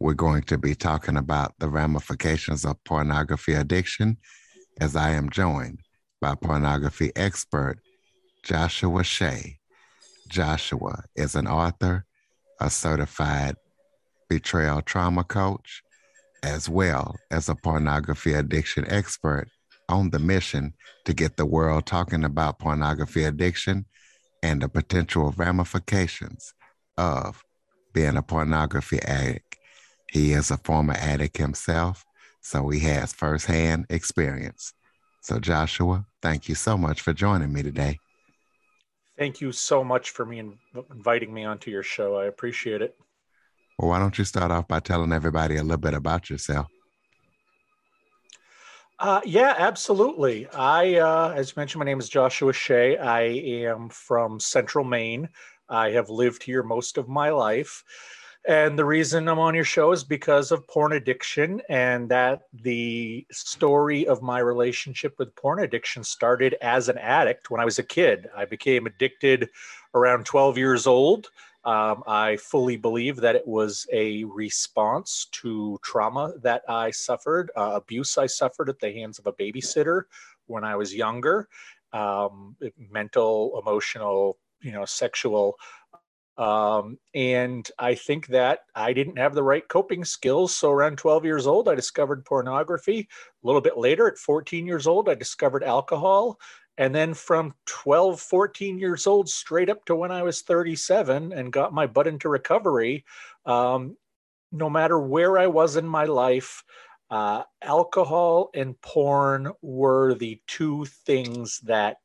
we're going to be talking about the ramifications of pornography addiction as I am joined by pornography expert Joshua Shea. Joshua is an author, a certified betrayal trauma coach, as well as a pornography addiction expert on the mission to get the world talking about pornography addiction and the potential ramifications of being a pornography addict. He is a former addict himself, so he has firsthand experience. So, Joshua, thank you so much for joining me today. Thank you so much for me inviting me onto your show. I appreciate it. Well, why don't you start off by telling everybody a little bit about yourself? Uh, yeah, absolutely. I, uh, as you mentioned, my name is Joshua Shea. I am from Central Maine. I have lived here most of my life. And the reason I'm on your show is because of porn addiction, and that the story of my relationship with porn addiction started as an addict when I was a kid. I became addicted around 12 years old. Um, I fully believe that it was a response to trauma that I suffered, uh, abuse I suffered at the hands of a babysitter when I was younger, um, mental, emotional, you know, sexual. Um, and I think that I didn't have the right coping skills. So around 12 years old, I discovered pornography. A little bit later, at 14 years old, I discovered alcohol. And then from 12, 14 years old, straight up to when I was 37 and got my butt into recovery, um, no matter where I was in my life, uh, alcohol and porn were the two things that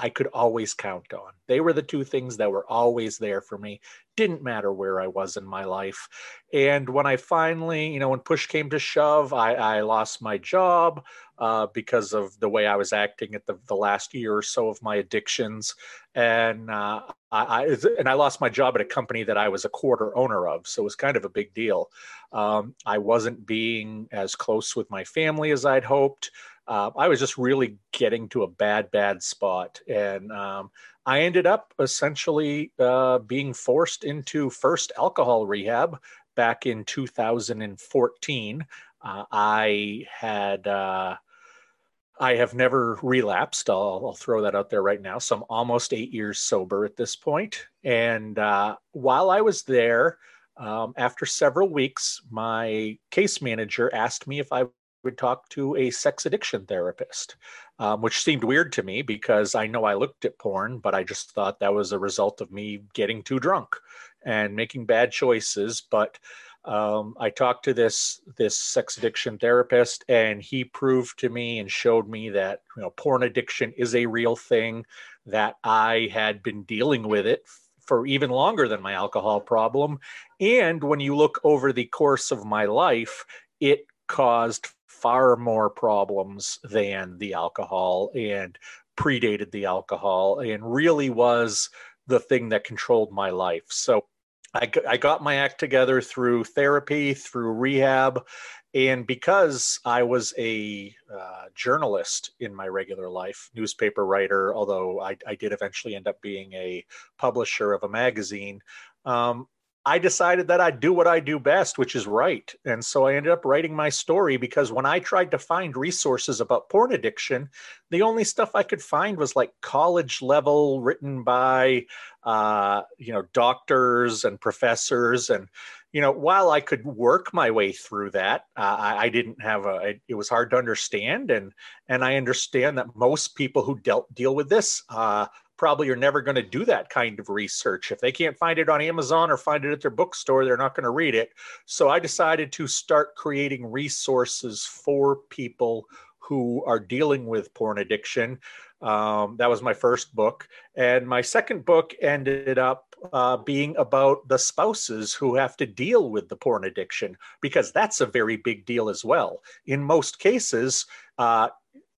I could always count on. They were the two things that were always there for me. Didn't matter where I was in my life. And when I finally, you know, when push came to shove, I, I lost my job uh, because of the way I was acting at the, the last year or so of my addictions. And uh, I, I, and I lost my job at a company that I was a quarter owner of. So it was kind of a big deal. Um, I wasn't being as close with my family as I'd hoped uh, I was just really getting to a bad, bad spot. And um, I ended up essentially uh, being forced into first alcohol rehab back in 2014. Uh, I had. Uh, I have never relapsed. I'll, I'll, throw that out there right now. So I'm almost eight years sober at this point. And uh, while I was there, um, after several weeks, my case manager asked me if I would talk to a sex addiction therapist, um, which seemed weird to me because I know I looked at porn, but I just thought that was a result of me getting too drunk and making bad choices. But um, I talked to this this sex addiction therapist, and he proved to me and showed me that you know porn addiction is a real thing. That I had been dealing with it for even longer than my alcohol problem, and when you look over the course of my life, it caused far more problems than the alcohol and predated the alcohol and really was the thing that controlled my life. So I, I got my act together through therapy, through rehab, and because I was a uh, journalist in my regular life, newspaper writer, although I, I, did eventually end up being a publisher of a magazine, um, I decided that I'd do what I do best, which is write. And so I ended up writing my story because when I tried to find resources about porn addiction, the only stuff I could find was like college level written by, uh, you know, doctors and professors. And, you know, while I could work my way through that, uh, I, I, didn't have a, it was hard to understand. And, and I understand that most people who dealt, deal with this, uh, probably are never going to do that kind of research. If they can't find it on Amazon or find it at their bookstore, they're not going to read it. So I decided to start creating resources for people who are dealing with porn addiction. Um, that was my first book. And my second book ended up uh, being about the spouses who have to deal with the porn addiction, because that's a very big deal as well. In most cases, uh,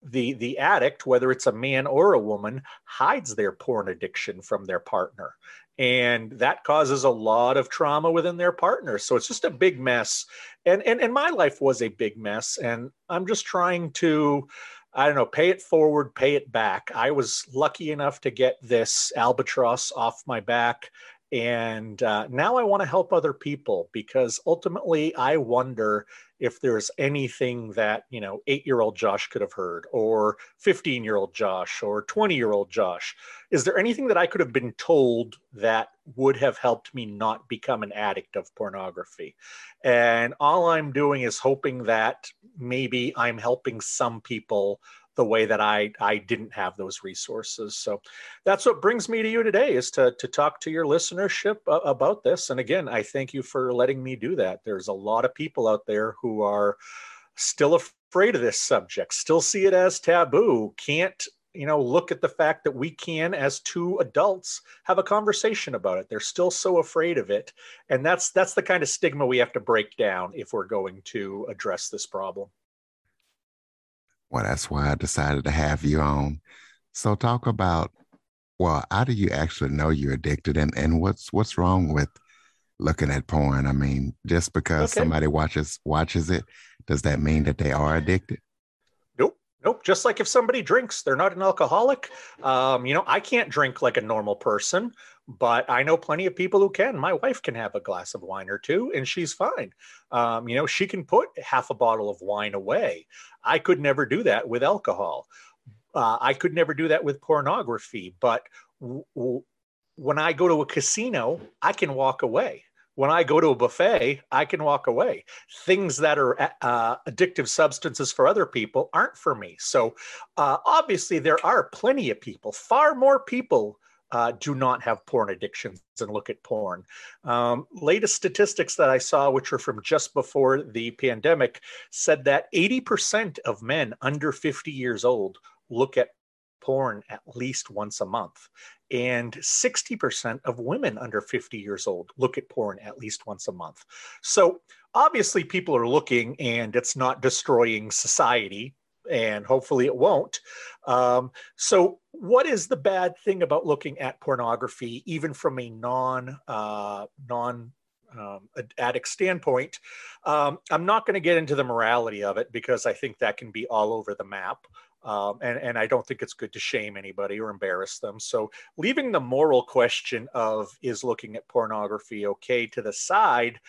the the addict, whether it's a man or a woman, hides their porn addiction from their partner, and that causes a lot of trauma within their partner. So it's just a big mess. And and and my life was a big mess, and I'm just trying to I don't know, pay it forward, pay it back. I was lucky enough to get this albatross off my back. And uh, now I want to help other people because ultimately I wonder if there's anything that, you know, eight year old Josh could have heard, or 15 year old Josh, or 20 year old Josh. Is there anything that I could have been told that would have helped me not become an addict of pornography? And all I'm doing is hoping that maybe I'm helping some people the way that I I didn't have those resources. So that's what brings me to you today is to to talk to your listenership about this. And again, I thank you for letting me do that. There's a lot of people out there who are still afraid of this subject, still see it as taboo, can't you know look at the fact that we can as two adults have a conversation about it they're still so afraid of it and that's that's the kind of stigma we have to break down if we're going to address this problem well, that's why I decided to have you on. So talk about well, how do you actually know you're addicted and, and what's what's wrong with looking at porn? I mean, just because okay. somebody watches watches it, does that mean that they are addicted? Nope. Nope. Just like if somebody drinks, they're not an alcoholic. Um, you know, I can't drink like a normal person but I know plenty of people who can. My wife can have a glass of wine or two and she's fine. Um, you know, she can put half a bottle of wine away. I could never do that with alcohol. Uh, I could never do that with pornography. But w- w- when I go to a casino, I can walk away. When I go to a buffet, I can walk away. Things that are uh, addictive substances for other people aren't for me. So, uh, obviously, there are plenty of people, far more people uh, do not have porn addictions and look at porn. Um, latest statistics that I saw, which were from just before the pandemic, said that 80% of men under 50 years old look at porn at least once a month. And 60% of women under 50 years old look at porn at least once a month. So obviously, people are looking and it's not destroying society and hopefully it won't. Um, so, what is the bad thing about looking at pornography, even from a non uh, non um, addict standpoint? Um, I'm not going to get into the morality of it because I think that can be all over the map. Um, and, and I don't think it's good to shame anybody or embarrass them. So, leaving the moral question of is looking at pornography okay to the side,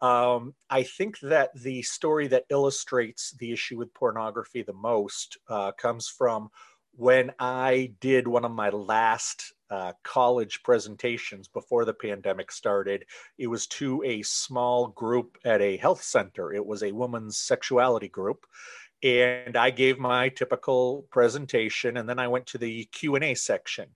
um, I think that the story that illustrates the issue with pornography the most uh, comes from when I did one of my last uh, college presentations before the pandemic started. It was to a small group at a health center. It was a women's sexuality group, and I gave my typical presentation, and then I went to the Q and A section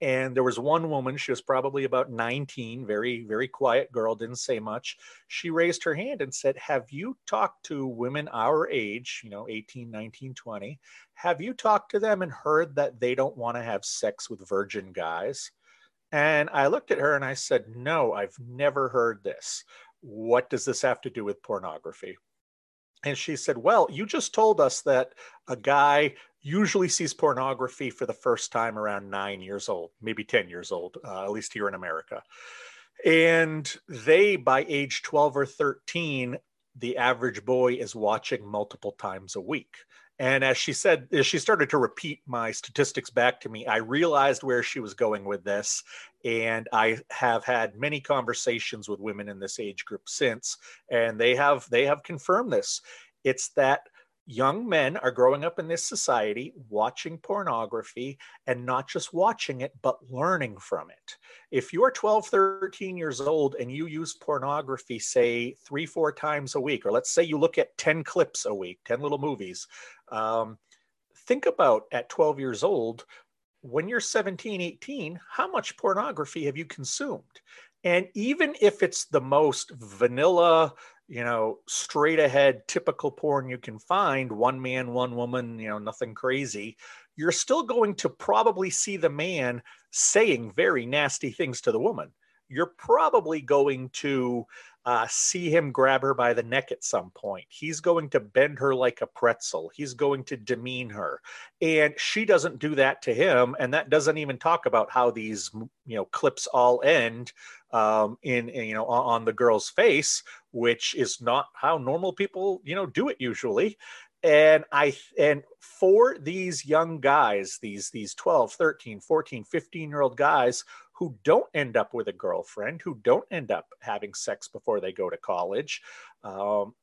and there was one woman she was probably about 19 very very quiet girl didn't say much. She raised her hand and said have you talked to women our age you know 18 19 20 have you talked to them and heard that they don't want to have sex with virgin guys? And i looked at her and i said no i've never heard this. What does this have to do with pornography? And she said, Well, you just told us that a guy usually sees pornography for the first time around nine years old, maybe 10 years old, uh, at least here in America. And they, by age 12 or 13, the average boy is watching multiple times a week. And as she said, as she started to repeat my statistics back to me, I realized where she was going with this. And I have had many conversations with women in this age group since, and they have they have confirmed this. It's that young men are growing up in this society watching pornography and not just watching it, but learning from it. If you're 12, 13 years old and you use pornography, say three, four times a week, or let's say you look at 10 clips a week, 10 little movies, um, think about at 12 years old, when you're 17, 18, how much pornography have you consumed? And even if it's the most vanilla, you know, straight ahead, typical porn you can find, one man, one woman, you know, nothing crazy, you're still going to probably see the man saying very nasty things to the woman. You're probably going to uh, see him grab her by the neck at some point. He's going to bend her like a pretzel. He's going to demean her. And she doesn't do that to him. And that doesn't even talk about how these, you know, clips all end um, in, in, you know, on, the girl's face, which is not how normal people, you know, do it usually and i and for these young guys these these 12 13 14 15 year old guys who don't end up with a girlfriend, who don't end up having sex before they go to college. Um,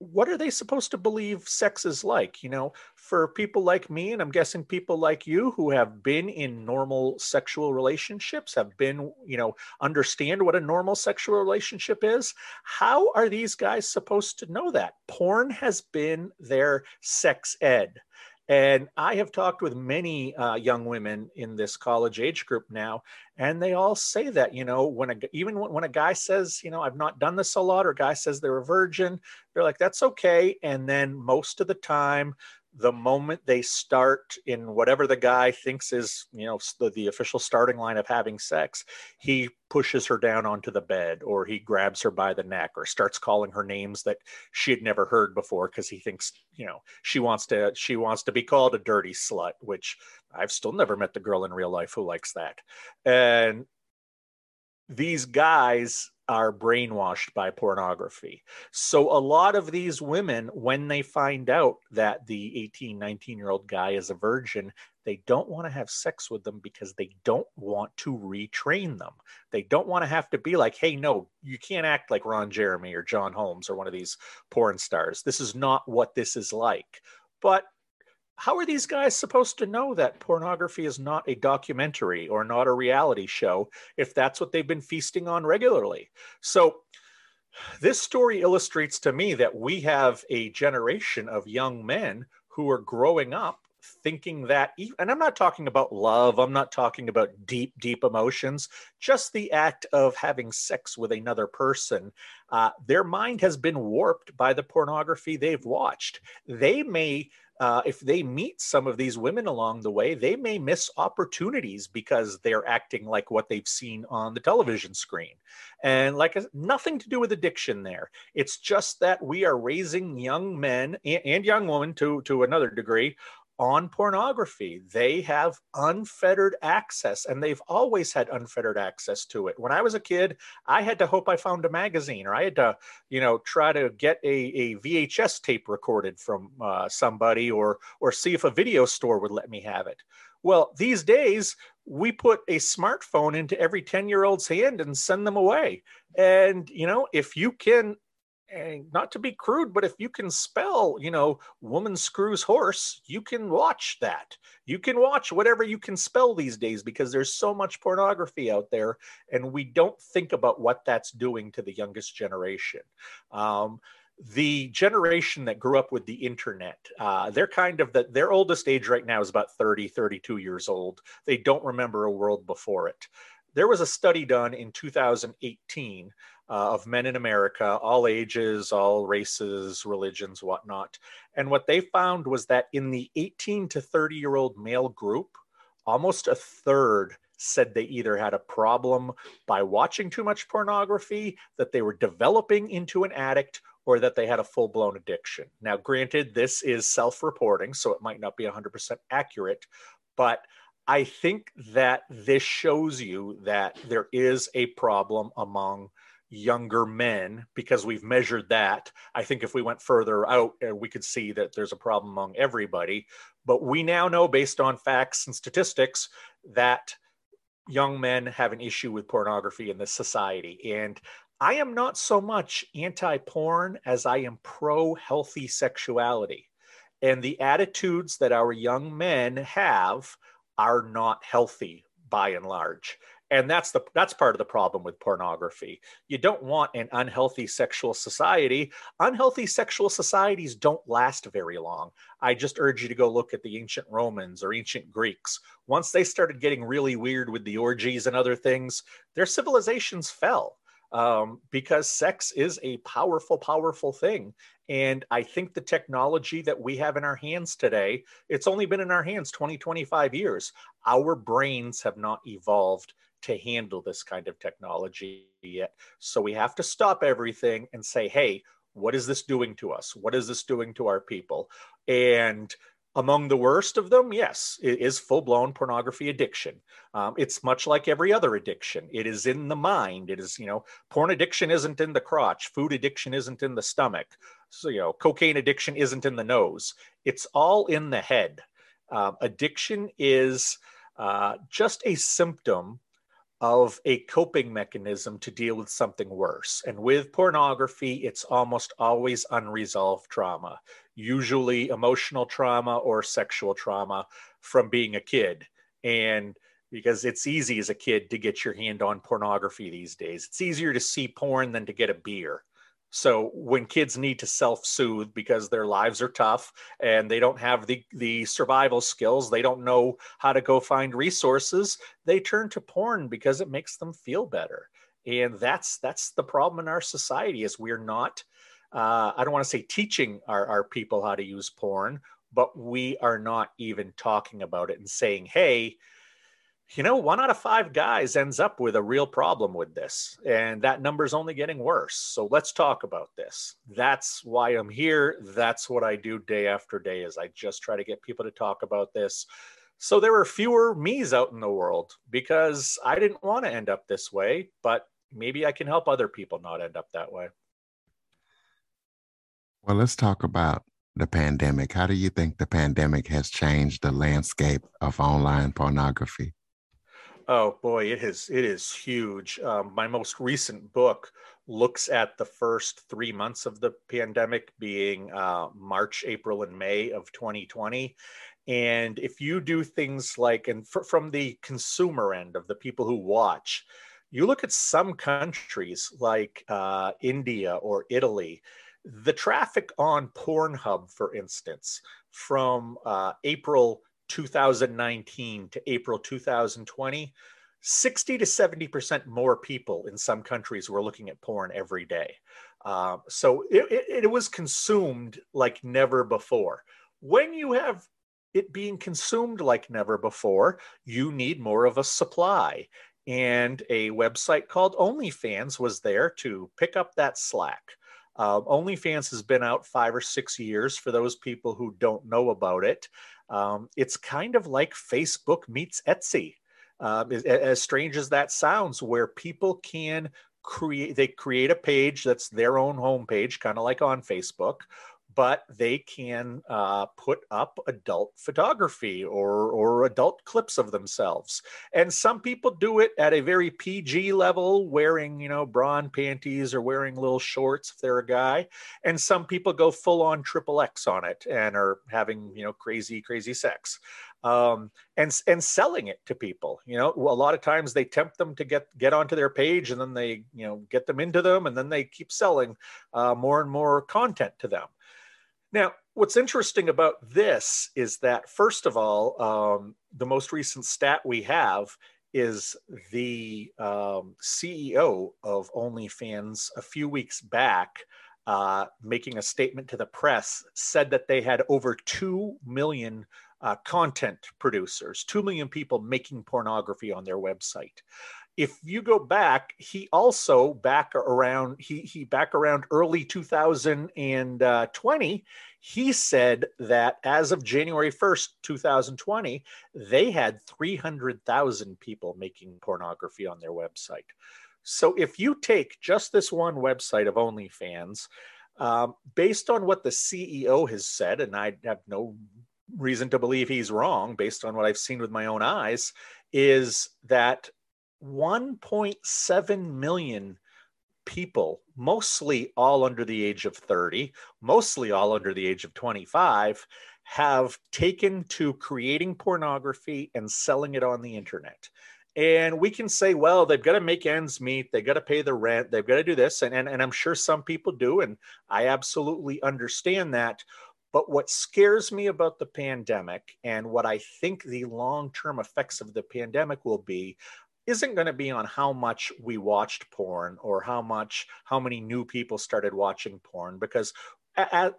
what are they supposed to believe sex is like? You know, for people like me, and I'm guessing people like you who have been in normal sexual relationships, have been, you know, understand what a normal sexual relationship is. How are these guys supposed to know that? Porn has been their sex ed. And I have talked with many uh, young women in this college age group now, and they all say that you know when a, even when a guy says you know I've not done this a lot, or a guy says they're a virgin, they're like that's okay. And then most of the time, the moment they start in whatever the guy thinks is you know the, the official starting line of having sex he pushes her down onto the bed or he grabs her by the neck or starts calling her names that she had never heard before because he thinks you know she wants to she wants to be called a dirty slut which i've still never met the girl in real life who likes that. And these guys are brainwashed by pornography. So a lot of these women, when they find out that the 18, 19 year old guy is a virgin, they don't want to have sex with them because they don't want to retrain them. They don't want to have to be like, hey, no, you can't act like Ron Jeremy or John Holmes or one of these porn stars. This is not what this is like. But how are these guys supposed to know that pornography is not a documentary or not a reality show if that's what they've been feasting on regularly? So, this story illustrates to me that we have a generation of young men who are growing up thinking that and i'm not talking about love i'm not talking about deep deep emotions just the act of having sex with another person uh, their mind has been warped by the pornography they've watched they may uh, if they meet some of these women along the way, they may miss opportunities because they're acting like what they've seen on the television screen. And like nothing to do with addiction there. It's just that we are raising young men and, young women to, to another degree on pornography. They have unfettered access and they've always had unfettered access to it. When I was a kid, I had to hope I found a magazine or I had to, you know, try to get a, a VHS tape recorded from uh, somebody or or see if a video store would let me have it. Well, these days we put a smartphone into every 10 year old's hand and send them away. And, you know, if you can and not to be crude, but if you can spell, you know, woman screws horse, you can watch that. You can watch whatever you can spell these days because there's so much pornography out there, and we don't think about what that's doing to the youngest generation. Um, the generation that grew up with the internet uh, they're kind of that their oldest age right now is about 30 32 years old they don't remember a world before it there was a study done in 2018 uh, of men in America, all ages, all races, religions, whatnot. And what they found was that in the 18 to 30 year old male group, almost a third said they either had a problem by watching too much pornography, that they were developing into an addict, or that they had a full blown addiction. Now, granted, this is self reporting, so it might not be 100% accurate, but I think that this shows you that there is a problem among younger men because we've measured that. I think if we went further out, uh, we could see that there's a problem among everybody. But we now know, based on facts and statistics, that young men have an issue with pornography in this society. And I am not so much anti porn as I am pro healthy sexuality. And the attitudes that our young men have are not healthy by and large and that's the that's part of the problem with pornography you don't want an unhealthy sexual society unhealthy sexual societies don't last very long i just urge you to go look at the ancient romans or ancient greeks once they started getting really weird with the orgies and other things their civilizations fell um, because sex is a powerful, powerful thing. And I think the technology that we have in our hands today, it's only been in our hands 20, 25 years. Our brains have not evolved to handle this kind of technology yet. So we have to stop everything and say, hey, what is this doing to us? What is this doing to our people? And among the worst of them, yes, it is full blown pornography addiction. Um, it's much like every other addiction. It is in the mind. It is, you know, porn addiction isn't in the crotch. Food addiction isn't in the stomach. So, you know, cocaine addiction isn't in the nose. It's all in the head. Uh, addiction is uh, just a symptom of a coping mechanism to deal with something worse. And with pornography, it's almost always unresolved trauma, usually emotional trauma or sexual trauma from being a kid. And because it's easy as a kid to get your hand on pornography these days, it's easier to see porn than to get a beer. So when kids need to self-soothe because their lives are tough and they don't have the the survival skills, they don't know how to go find resources, they turn to porn because it makes them feel better. And that's that's the problem in our society is we're not uh, I don't want to say teaching our, our people how to use porn, but we are not even talking about it and saying, hey, you know, one out of five guys ends up with a real problem with this, and that number is only getting worse. So let's talk about this. That's why I'm here. That's what I do day after day. Is I just try to get people to talk about this, so there are fewer me's out in the world because I didn't want to end up this way, but maybe I can help other people not end up that way. Well, let's talk about the pandemic. How do you think the pandemic has changed the landscape of online pornography? Oh boy, it is it is huge. Um, my most recent book looks at the first three months of the pandemic, being uh, March, April, and May of 2020. And if you do things like, and f- from the consumer end of the people who watch, you look at some countries like uh, India or Italy, the traffic on Pornhub, for instance, from uh, April 2019 to April 2020, 60 to 70% more people in some countries were looking at porn every day. Uh, so it, it, it was consumed like never before. When you have it being consumed like never before, you need more of a supply. And a website called OnlyFans was there to pick up that slack. Uh, OnlyFans has been out five or six years for those people who don't know about it. Um, it's kind of like Facebook meets Etsy. Um, as, strange as that sounds, where people can create, they create a page that's their own homepage, kind of like on Facebook, but they can uh, put up adult photography or, or adult clips of themselves. And some people do it at a very PG level, wearing, you know, bra and panties or wearing little shorts if they're a guy. And some people go full on triple X on it and are having, you know, crazy, crazy sex. Um, and and selling it to people. You know, a lot of times they tempt them to get get onto their page, and then they you know get them into them, and then they keep selling uh, more and more content to them. Now, what's interesting about this is that, first of all, um, the most recent stat we have is the um, CEO of OnlyFans a few weeks back, uh, making a statement to the press, said that they had over 2 million uh, content producers, 2 million people making pornography on their website if you go back, he also back around he he back around early 2020, he said that as of January 1st, 2020, they had 300,000 people making pornography on their website. So if you take just this one website of OnlyFans, um, based on what the CEO has said, and I have no reason to believe he's wrong based on what I've seen with my own eyes, is that 1.7 million people, mostly all under the age of 30, mostly all under the age of 25, have taken to creating pornography and selling it on the internet. And we can say, well, they've got to make ends meet. They've got to pay the rent. They've got to do this. And, and, and I'm sure some people do. And I absolutely understand that. But what scares me about the pandemic and what I think the long term effects of the pandemic will be isn't going to be on how much we watched porn or how much how many new people started watching porn because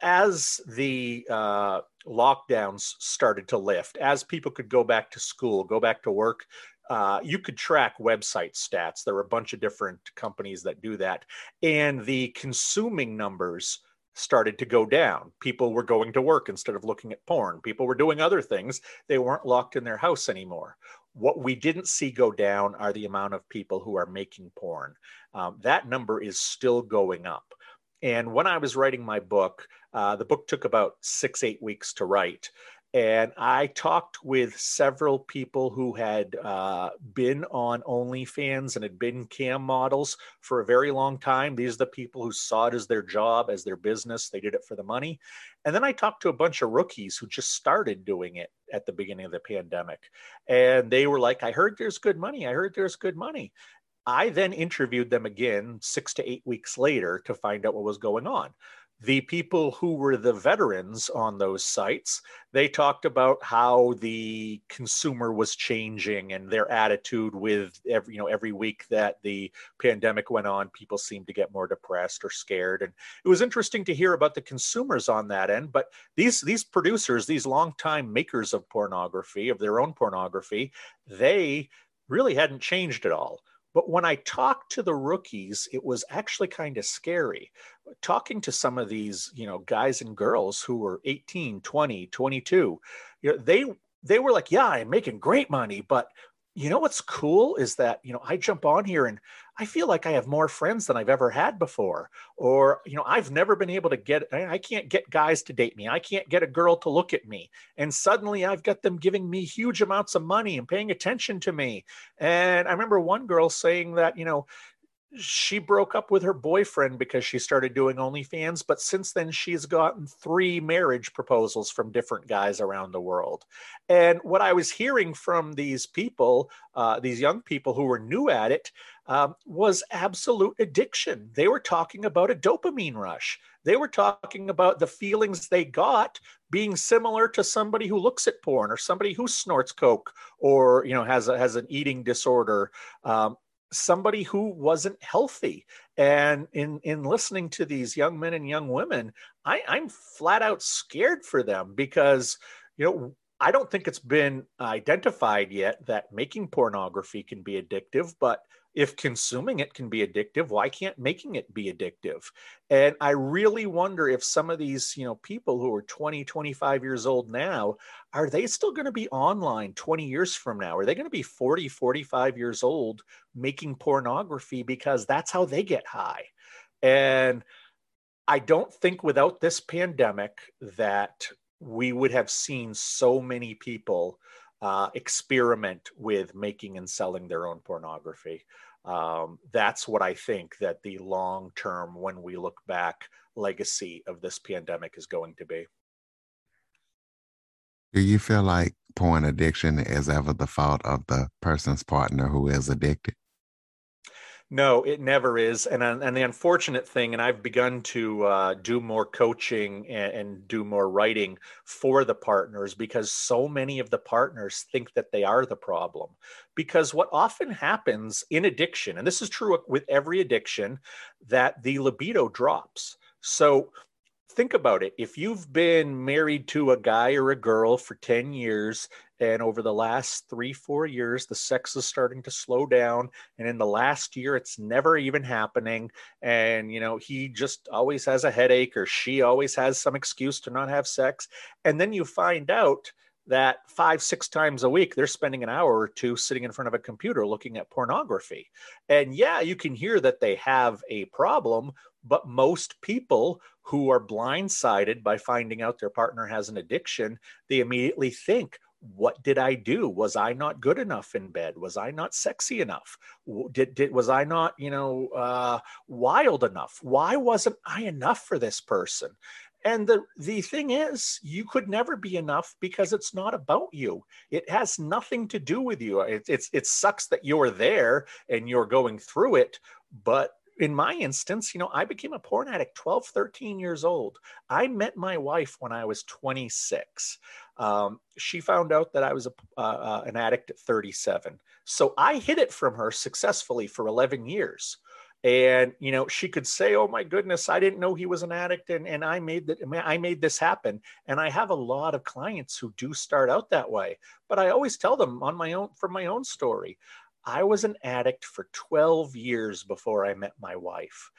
as, the uh, lockdowns started to lift as people could go back to school go back to work uh, you could track website stats. There are a bunch of different companies that do that. And the consuming numbers started to go down. People were going to work instead of looking at porn. People were doing other things. They weren't locked in their house anymore. What we didn't see go down are the amount of people who are making porn. Um, that number is still going up. And when I was writing my book, uh, the book took about six, eight weeks to write. And I talked with several people who had uh, been on OnlyFans and had been cam models for a very long time. These are the people who saw it as their job, as their business. They did it for the money. And then I talked to a bunch of rookies who just started doing it at the beginning of the pandemic. And they were like, I heard there's good money. I heard there's good money. I then interviewed them again six to eight weeks later to find out what was going on the people who were the veterans on those sites they talked about how the consumer was changing and their attitude with every you know every week that the pandemic went on people seemed to get more depressed or scared and it was interesting to hear about the consumers on that end but these these producers these longtime makers of pornography of their own pornography they really hadn't changed at all but when I talked to the rookies, it was actually kind of scary. Talking to some of these, you know, guys and girls who were 18, 20, 22, you know, they they were like, "Yeah, I'm making great money, but you know what's cool is that you know i jump on here and i feel like i have more friends than i've ever had before or you know i've never been able to get i can't get guys to date me. I can't get a girl to look at me. And suddenly i've got them giving me huge amounts of money and paying attention to me. And i remember one girl saying that you know she broke up with her boyfriend because she started doing OnlyFans, but since then she's gotten three marriage proposals from different guys around the world. And what I was hearing from these people, uh, these young people who were new at it, um, was absolute addiction. They were talking about a dopamine rush. They were talking about the feelings they got being similar to somebody who looks at porn or somebody who snorts coke or you know has a, has an eating disorder. Um, somebody who wasn't healthy. And in in listening to these young men and young women, I, I'm flat out scared for them because you know I don't think it's been identified yet that making pornography can be addictive, but if consuming it can be addictive why can't making it be addictive? And i really wonder if some of these you know people who are 20 25 years old now are they still going to be online 20 years from now? Are they going to be 40 45 years old making pornography because that's how they get high? And i don't think without this pandemic that we would have seen so many people uh, experiment with making and selling their own pornography. Um, that's what I think that the long term, when we look back, legacy of this pandemic is going to be. Do you feel like porn addiction is ever the fault of the person's partner who is addicted? No, it never is. And and the unfortunate thing, and I've begun to uh, do more coaching and, and, do more writing for the partners because so many of the partners think that they are the problem. Because what often happens in addiction, and this is true with every addiction, that the libido drops. So think about it. If you've been married to a guy or a girl for 10 years, and over the last three, four years, the sex is starting to slow down. And in the last year, it's never even happening. And, you know, he just always has a headache or she always has some excuse to not have sex. And then you find out that five, six times a week, they're spending an hour or two sitting in front of a computer looking at pornography. And yeah, you can hear that they have a problem, but most people who are blindsided by finding out their partner has an addiction, they immediately think, what did I do? Was I not good enough in bed? Was I not sexy enough? Did, did was I not, you know, uh, wild enough? Why wasn't I enough for this person? And the the thing is, you could never be enough because it's not about you. It has nothing to do with you. It, it's it sucks that you're there and you're going through it, but in my instance, you know, I became a porn addict 12, 13 years old. I met my wife when I was 26. Um, she found out that I was a, uh, uh, an addict at 37. So I hid it from her successfully for 11 years. and you know she could say oh my goodness i didn't know he was an addict and, and i made that i made this happen and i have a lot of clients who do start out that way but i always tell them on my own from my own story i was an addict for 12 years before i met my wife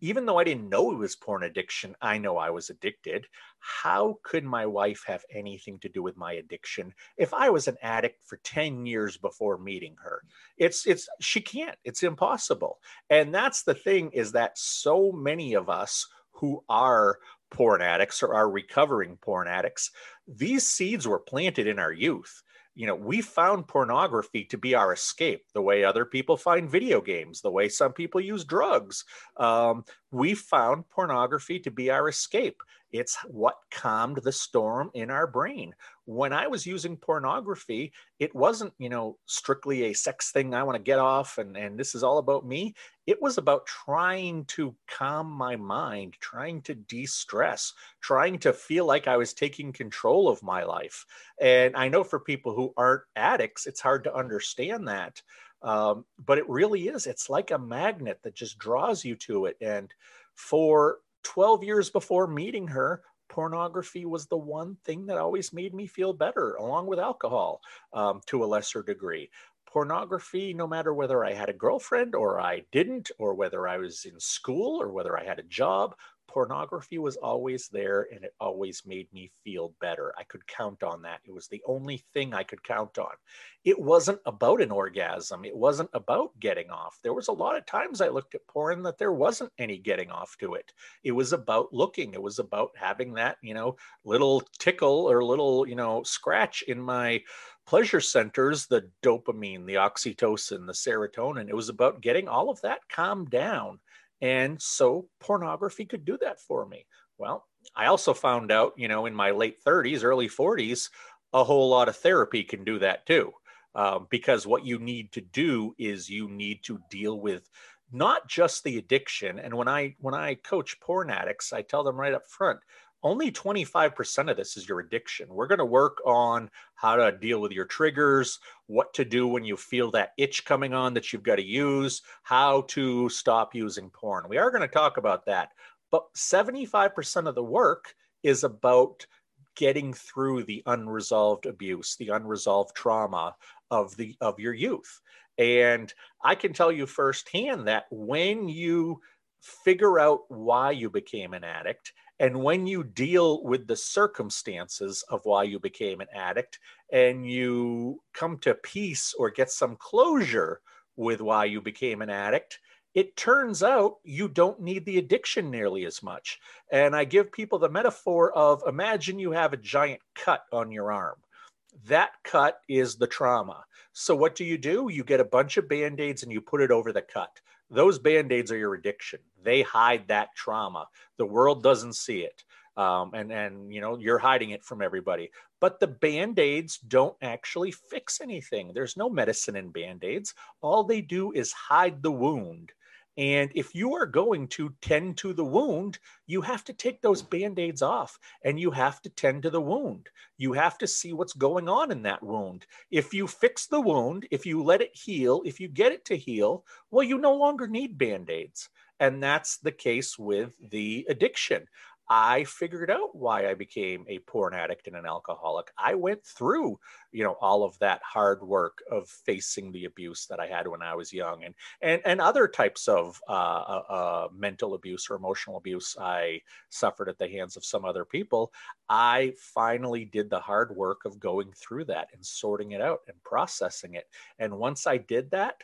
even though I didn't know it was porn addiction, I know I was addicted. How could my wife have anything to do with my addiction if I was an addict for 10 years before meeting her? It's it's she can't. It's impossible. And that's the thing is that so many of us who are porn addicts or are recovering porn addicts, these seeds were planted in our youth you know, we found pornography to be our escape, the way other people find video games, the way some people use drugs. Um, we found pornography to be our escape. It's what calmed the storm in our brain. When I was using pornography, it wasn't, you know, strictly a sex thing I want to get off and, and this is all about me. It was about trying to calm my mind, trying to de stress, trying to feel like I was taking control of my life. And I know for people who aren't addicts, it's hard to understand that. Um, but it really is. It's like a magnet that just draws you to it. And for 12 years before meeting her, pornography was the one thing that always made me feel better, along with alcohol um, to a lesser degree. Pornography, no matter whether I had a girlfriend or I didn't, or whether I was in school or whether I had a job, pornography was always there and it always made me feel better. I could count on that. It was the only thing I could count on. It wasn't about an orgasm, it wasn't about getting off. There was a lot of times I looked at porn that there wasn't any getting off to it. It was about looking, it was about having that, you know, little tickle or little, you know, scratch in my pleasure centers, the dopamine, the oxytocin, the serotonin. It was about getting all of that calmed down and so pornography could do that for me. Well, I also found out, you know, in my late 30s, early 40s, a whole lot of therapy can do that too. Um, because what you need to do is you need to deal with not just the addiction. And when I when I coach porn addicts, I tell them right up front, only 25% of this is your addiction. We're going to work on how to deal with your triggers, what to do when you feel that itch coming on that you've got to use, how to stop using porn. We are going to talk about that. But 75% of the work is about getting through the unresolved abuse, the unresolved trauma of the of your youth. And I can tell you firsthand that when you figure out why you became an addict and when you deal with the circumstances of why you became an addict and you come to peace or get some closure with why you became an addict, it turns out you don't need the addiction nearly as much. And I give people the metaphor of imagine you have a giant cut on your arm. That cut is the trauma. So, what do you do? You get a bunch of band aids and you put it over the cut those band-aids are your addiction. They hide that trauma. The world doesn't see it um, and and you know you're hiding it from everybody. But the band-aids don't actually fix anything. There's no medicine in band-aids. All they do is hide the wound and if you are going to tend to the wound, you have to take those band aids off and you have to tend to the wound. You have to see what's going on in that wound. If you fix the wound, if you let it heal, if you get it to heal, well, you no longer need band aids. And that's the case with the addiction. I figured out why I became a porn addict and an alcoholic. I went through, you know, all of that hard work of facing the abuse that I had when I was young, and and and other types of uh, uh, uh, mental abuse or emotional abuse I suffered at the hands of some other people. I finally did the hard work of going through that and sorting it out and processing it. And once I did that,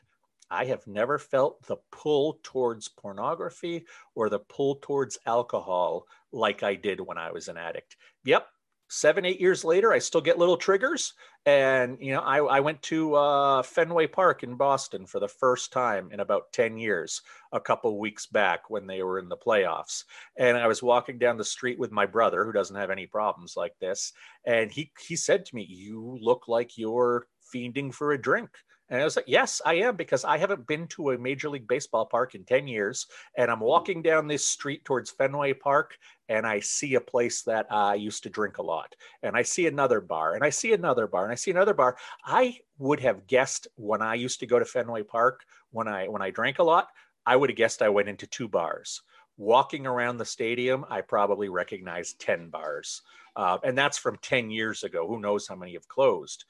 I have never felt the pull towards pornography or the pull towards alcohol like I did when I was an addict. Yep. Seven, eight years later, I still get little triggers. And, you know, I, I went to uh, Fenway Park in Boston for the first time in about 10 years, a couple weeks back when they were in the playoffs. And I was walking down the street with my brother, who doesn't have any problems like this. And he, he said to me, You look like you're fiending for a drink. And I was like, yes, I am, because I haven't been to a Major League Baseball park in 10 years. And I'm walking down this street towards Fenway Park, and I see a place that I used to drink a lot. And I see another bar, and I see another bar, and I see another bar. I would have guessed when I used to go to Fenway Park when I when I drank a lot, I would have guessed I went into two bars. Walking around the stadium, I probably recognized 10 bars. Uh, and that's from 10 years ago. Who knows how many have closed?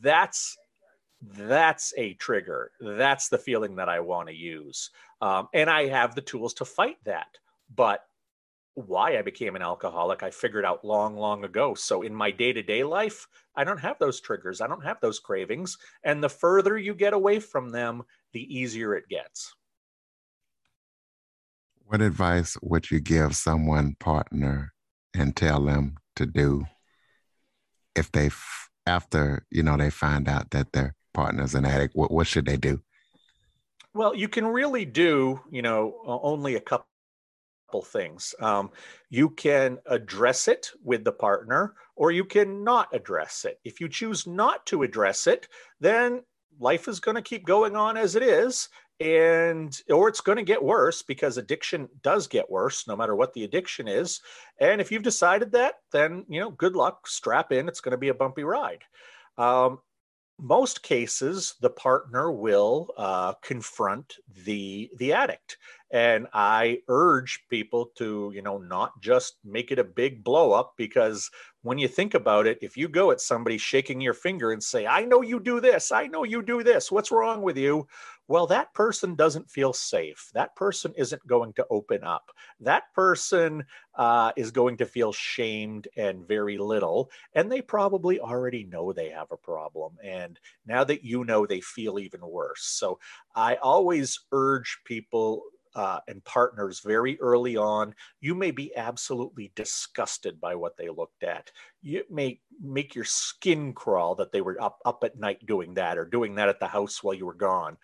That's that's a trigger. That's the feeling that I want to use. Um, and I have the tools to fight that. But why I became an alcoholic, I figured out long, long ago. So in my day to day life, I don't have those triggers. I don't have those cravings. And the further you get away from them, the easier it gets. What advice would you give someone partner and tell them to do if they, after, you know, they find out that their partner's an addict? What, what should they do? Well, you can really do, you know, only a couple things. Um, you can address it with the partner, or you can not address it. If you choose not to address it, then life is going to keep going on as it is and or it's going to get worse because addiction does get worse no matter what the addiction is and if you've decided that then you know good luck strap in it's going to be a bumpy ride um, most cases the partner will uh, confront the the addict. And i urge people to you know not just make it a big blow up because when you think about it if you go at somebody shaking your finger and say i know you do this i know you do this what's wrong with you well, that person doesn't feel safe. That person isn't going to open up. That person uh, is going to feel shamed and very little. And they probably already know they have a problem. And now that you know, they feel even worse. So I always urge people uh, and partners very early on, you may be absolutely disgusted by what they looked at. You may make your skin crawl that they were up up at night doing that or doing that at the house while you were gone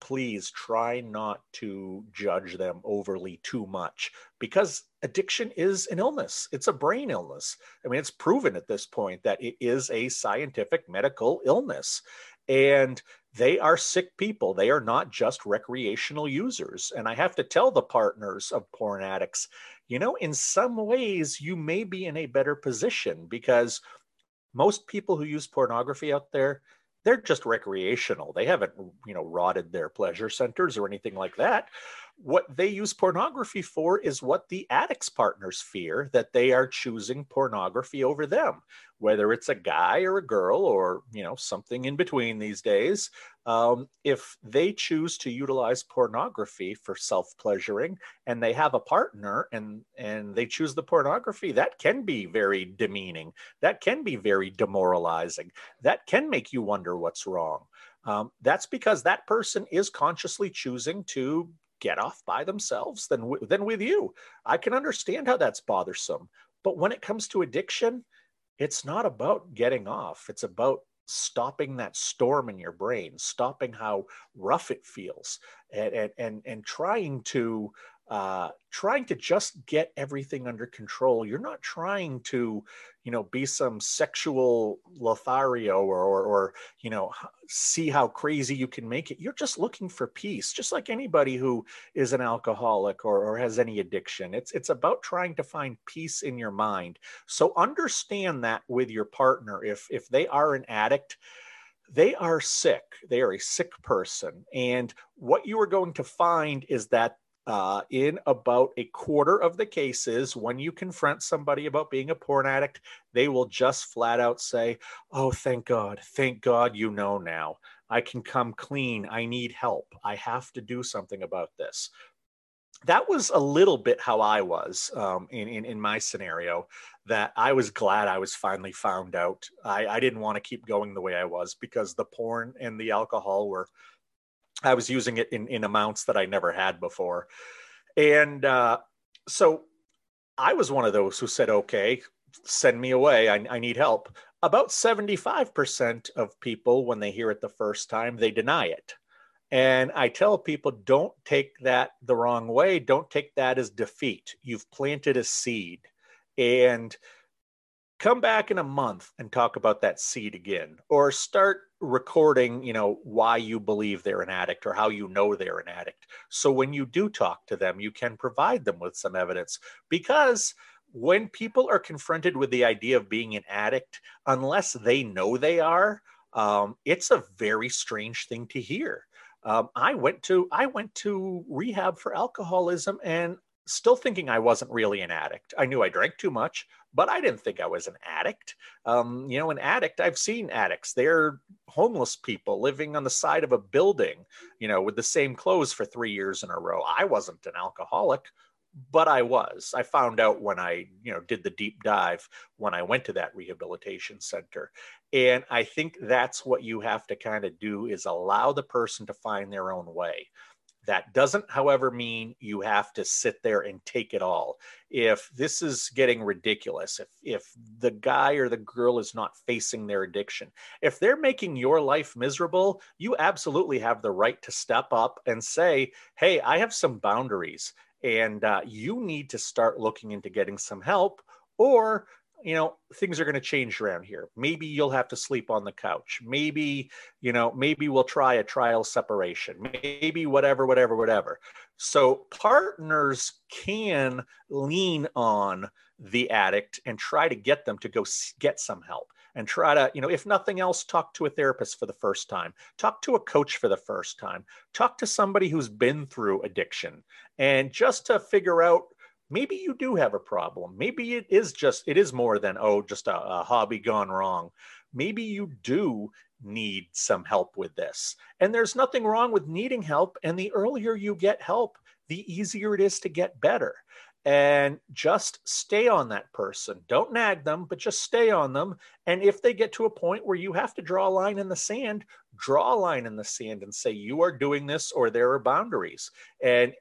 please try not to judge them overly too much because addiction is an illness. It's a brain illness. I mean, it's proven at this point that it is a scientific medical illness. And they are sick people. They are not just recreational users. And I have to tell the partners of porn addicts, you know, in some ways, you may be in a better position because most people who use pornography out there, they're just recreational. They haven't, you know, rotted their pleasure centers or anything like that. What they use pornography for is what the addicts partners fear that they are choosing pornography over them, whether it's a guy or a girl or, you know, something in between these days. Um, if they choose to utilize pornography for self-pleasuring and they have a partner and and they choose the pornography, that can be very demeaning. That can be very demoralizing. That can make you wonder what's wrong. Um, that's because that person is consciously choosing to get off by themselves than, than with you. I can understand how that's bothersome. But when it comes to addiction, it's not about getting off. It's about stopping that storm in your brain, stopping how rough it feels, and and and, and trying to uh, trying to just get everything under control. You're not trying to, you know, be some sexual Lothario or, or, or, you know, see how crazy you can make it. You're just looking for peace, just like anybody who is an alcoholic or, or has any addiction. It's it's about trying to find peace in your mind. So understand that with your partner. If if they are an addict, they are sick. They are a sick person. And what you are going to find is that uh, in about a quarter of the cases, when you confront somebody about being a porn addict, they will just flat out say, Oh, thank God. Thank God you know now. I can come clean. I need help. I have to do something about this. That was a little bit how I was um, in, in, in my scenario. That I was glad I was finally found out. I, I didn't want to keep going the way I was because the porn and the alcohol were I was using it in, in amounts that I never had before. And uh, so I was one of those who said, okay, send me away. I, I need help. About 75% of people, when they hear it the first time, they deny it. And I tell people, don't take that the wrong way. Don't take that as defeat. You've planted a seed. And come back in a month and talk about that seed again or start recording you know why you believe they're an addict or how you know they're an addict. So when you do talk to them you can provide them with some evidence because when people are confronted with the idea of being an addict unless they know they are um, it's a very strange thing to hear. Um, I went to I went to rehab for alcoholism and still thinking I wasn't really an addict. I knew I drank too much, but I didn't think I was an addict. Um, you know, an addict, I've seen addicts. They're homeless people living on the side of a building, you know, with the same clothes for three years in a row. I wasn't an alcoholic, but I was. I found out when I, you know, did the deep dive when I went to that rehabilitation center. And I think that's what you have to kind of do is allow the person to find their own way. That doesn't, however, mean you have to sit there and take it all. If this is getting ridiculous, if if the guy or the girl is not facing their addiction, if they're making your life miserable, you absolutely have the right to step up and say, "Hey, I have some boundaries and uh, you need to start looking into getting some help or you know things are going to change around here. Maybe you'll have to sleep on the couch. Maybe you know maybe we'll try a trial separation. Maybe whatever whatever whatever. So partners can lean on the addict and try to get them to go get some help and try to, you know, if nothing else, talk to a therapist for the first time, talk to a coach for the first time, talk to somebody who's been through addiction, and just to figure out maybe you do have a problem. Maybe it is just, it is more than, oh, just a, a hobby gone wrong. Maybe you do need some help with this. And there's nothing wrong with needing help. And the earlier you get help, the easier it is to get better and just stay on that person. Don't nag them, but just stay on them. And if they get to a point where you have to draw a line in the sand, draw a line in the sand and say, you are doing this or there are boundaries. And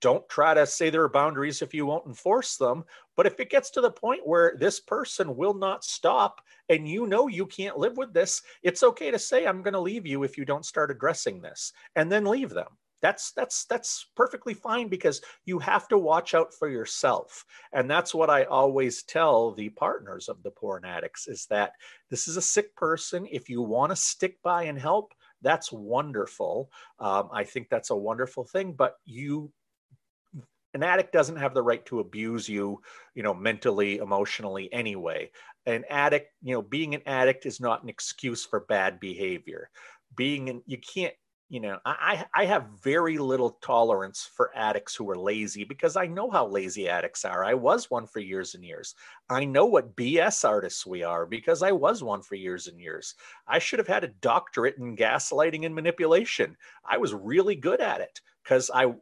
don't try to say there are boundaries if you won't enforce them. But if it gets to the point where this person will not stop and you know you can't live with this, it's okay to say, I'm going to leave you if you don't start addressing this and then leave them. That's that's that's perfectly fine because you have to watch out for yourself. And that's what i always tell the partners of the porn addicts is that this is a sick person. If you want to stick by and help that's wonderful. Um, i think that's a wonderful thing but you an addict doesn't have the right to abuse you you know mentally emotionally anyway an addict you know being an addict is not an excuse for bad behavior being in you can't you know, I, I have very little tolerance for addicts who are lazy because I know how lazy addicts are. I was one for years and years. I know what BS artists we are because I was one for years and years. I should have had a doctorate in gaslighting and manipulation. I was really good at it because I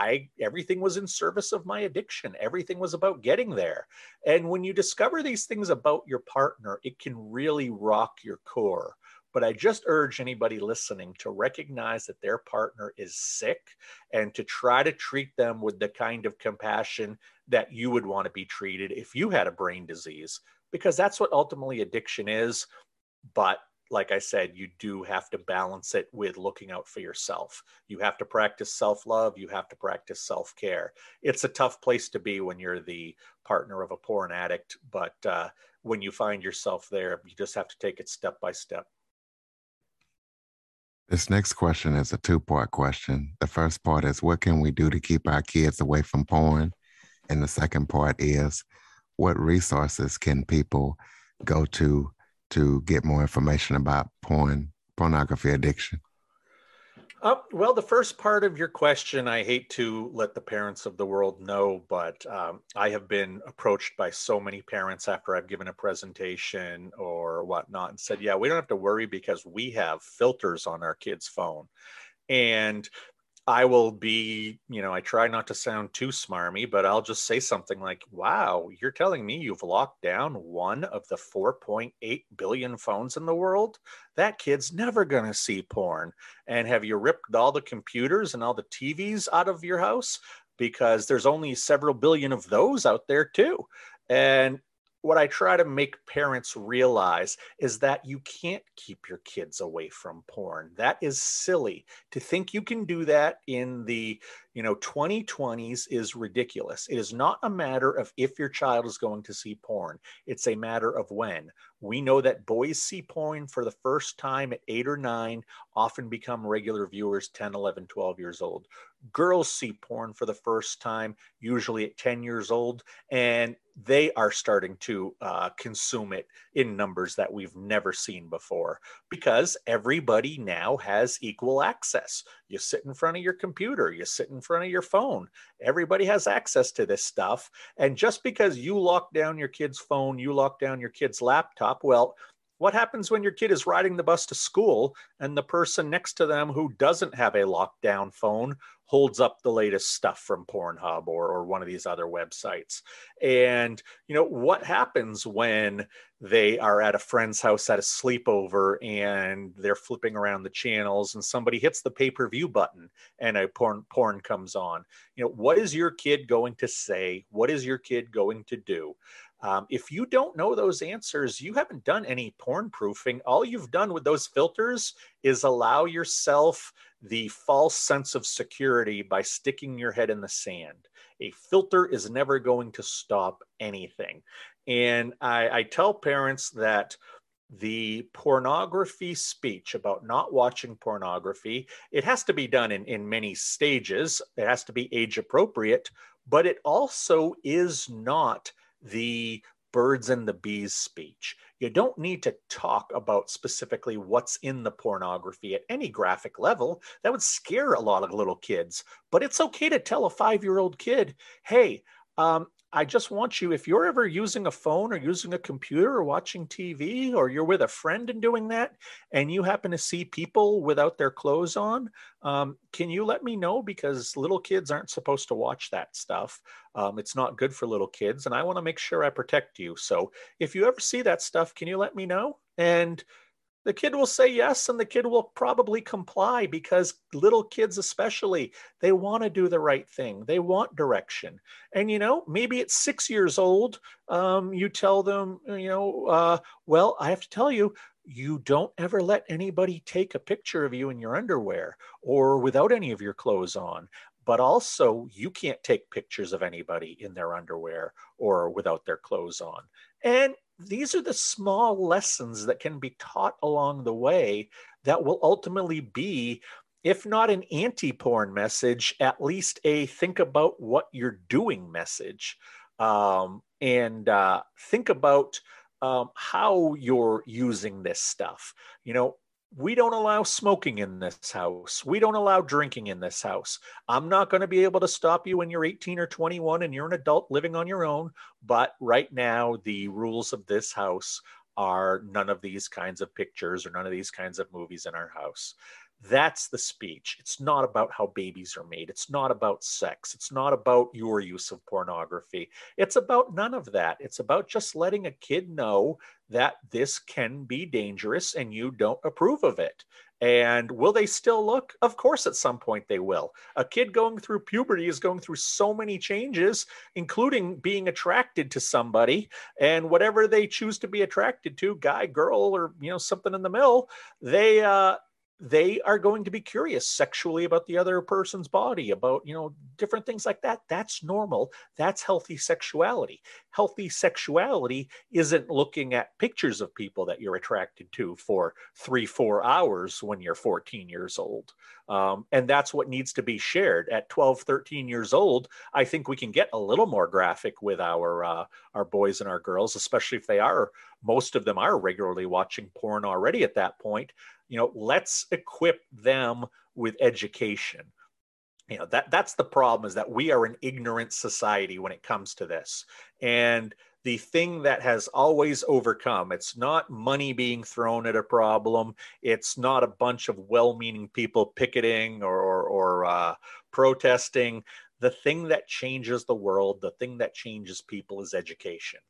I everything was in service of my addiction. Everything was about getting there. And when you discover these things about your partner, it can really rock your core. But I just urge anybody listening to recognize that their partner is sick and to try to treat them with the kind of compassion that you would want to be treated if you had a brain disease, because that's what ultimately addiction is. But like I said, you do have to balance it with looking out for yourself. You have to practice self love. You have to practice self care. It's a tough place to be when you're the partner of a porn addict, but uh, when you find yourself there, you just have to take it step by step. This next question is a two part question. The first part is what can we do to keep our kids away from porn? And the second part is what resources can people go to to get more information about porn, pornography addiction? Uh, well, the first part of your question, I hate to let the parents of the world know, but um, I have been approached by so many parents after I've given a presentation or whatnot and said, yeah, we don't have to worry because we have filters on our kid's phone. And I will be, you know, I try not to sound too smarmy, but I'll just say something like, wow, you're telling me you've locked down one of the 4.8 billion phones in the world? That kid's never going to see porn. And have you ripped all the computers and all the TVs out of your house? Because there's only several billion of those out there too. And what I try to make parents realize is that you can't keep your kids away from porn. That is silly. To think you can do that in the, You know, 2020s is ridiculous. It is not a matter of if your child is going to see porn, it's a matter of when. We know that boys see porn for the first time at eight or nine, often become regular viewers 10, 11, 12 years old. Girls see porn for the first time, usually at 10 years old, and they are starting to uh, consume it in numbers that we've never seen before because everybody now has equal access. You sit in front of your computer, you sit in front of your phone. Everybody has access to this stuff. And just because you lock down your kid's phone, you lock down your kid's laptop, well, what happens when your kid is riding the bus to school and the person next to them who doesn't have a lockdown phone holds up the latest stuff from Pornhub or, or one of these other websites? And, you know, what happens when they are at a friend's house at a sleepover and they're flipping around the channels and somebody hits the pay-per-view button and a porn porn comes on? You know, what is your kid going to say? What is your kid going to do? Um, if you don't know those answers, you haven't done any porn proofing. All you've done with those filters is allow yourself the false sense of security by sticking your head in the sand. A filter is never going to stop anything. And I, I tell parents that the pornography speech about not watching pornography it has to be done in, in many stages it has to be age appropriate but it also is not the birds and the bees speech. You don't need to talk about specifically what's in the pornography at any graphic level. That would scare a lot of little kids. But it's okay to tell a five year old kid, hey, um, I just want you, if you're ever using a phone or using a computer or watching TV, or you're with a friend and doing that, and you happen to see people without their clothes on, um, can you let me know? Because little kids aren't supposed to watch that stuff. Um, it's not good for little kids, and I want to make sure I protect you. So if you ever see that stuff, can you let me know? And the kid will say yes and the kid will probably comply because little kids especially they want to do the right thing. They want direction. And you know maybe at six years old um, you tell them you know uh, well i have to tell you you don't ever let anybody take a picture of you in your underwear or without any of your clothes on. But also you can't take pictures of anybody in their underwear or without their clothes on. And these are the small lessons that can be taught along the way that will ultimately be if not an anti-porn message at least a think about what you're doing message. Um, and uh, think about um, how you're using this stuff. You know we don't allow smoking in this house. We don't allow drinking in this house. I'm not going to be able to stop you when you're 18 or 21 and you're an adult living on your own. But right now, the rules of this house are none of these kinds of pictures or none of these kinds of movies in our house. That's the speech. It's not about how babies are made. It's not about sex. It's not about your use of pornography. It's about none of that. It's about just letting a kid know that this can be dangerous and you don't approve of it. And will they still look? Of course, at some point they will. A kid going through puberty is going through so many changes, including being attracted to somebody and whatever they choose to be attracted to, guy, girl, or you know something in the middle. They uh, they are going to be curious sexually about the other person's body about you know different things like that. That's normal. That's healthy sexuality. Healthy sexuality isn't looking at pictures of people that you're attracted to for three four hours when you're 14 years old. Um, and that's what needs to be shared. At 12 13 years old i think we can get a little more graphic with our uh, our boys and our girls especially if they are most of them are regularly watching porn already at that point you know let's equip them with education. You know that that's the problem is that we are an ignorant society when it comes to this. And the thing that has always overcome it's not money being thrown at a problem. It's not a bunch of well-meaning people picketing or or, or uh, protesting. The thing that changes the world the thing that changes people is education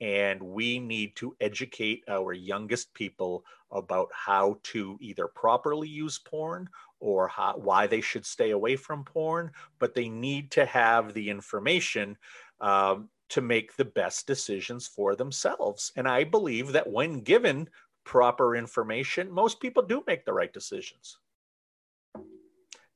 and we need to educate our youngest people about how to either properly use porn or how, why they should stay away from porn, but they need to have the information um, to make the best decisions for themselves. And I believe that when given proper information, most people do make the right decisions.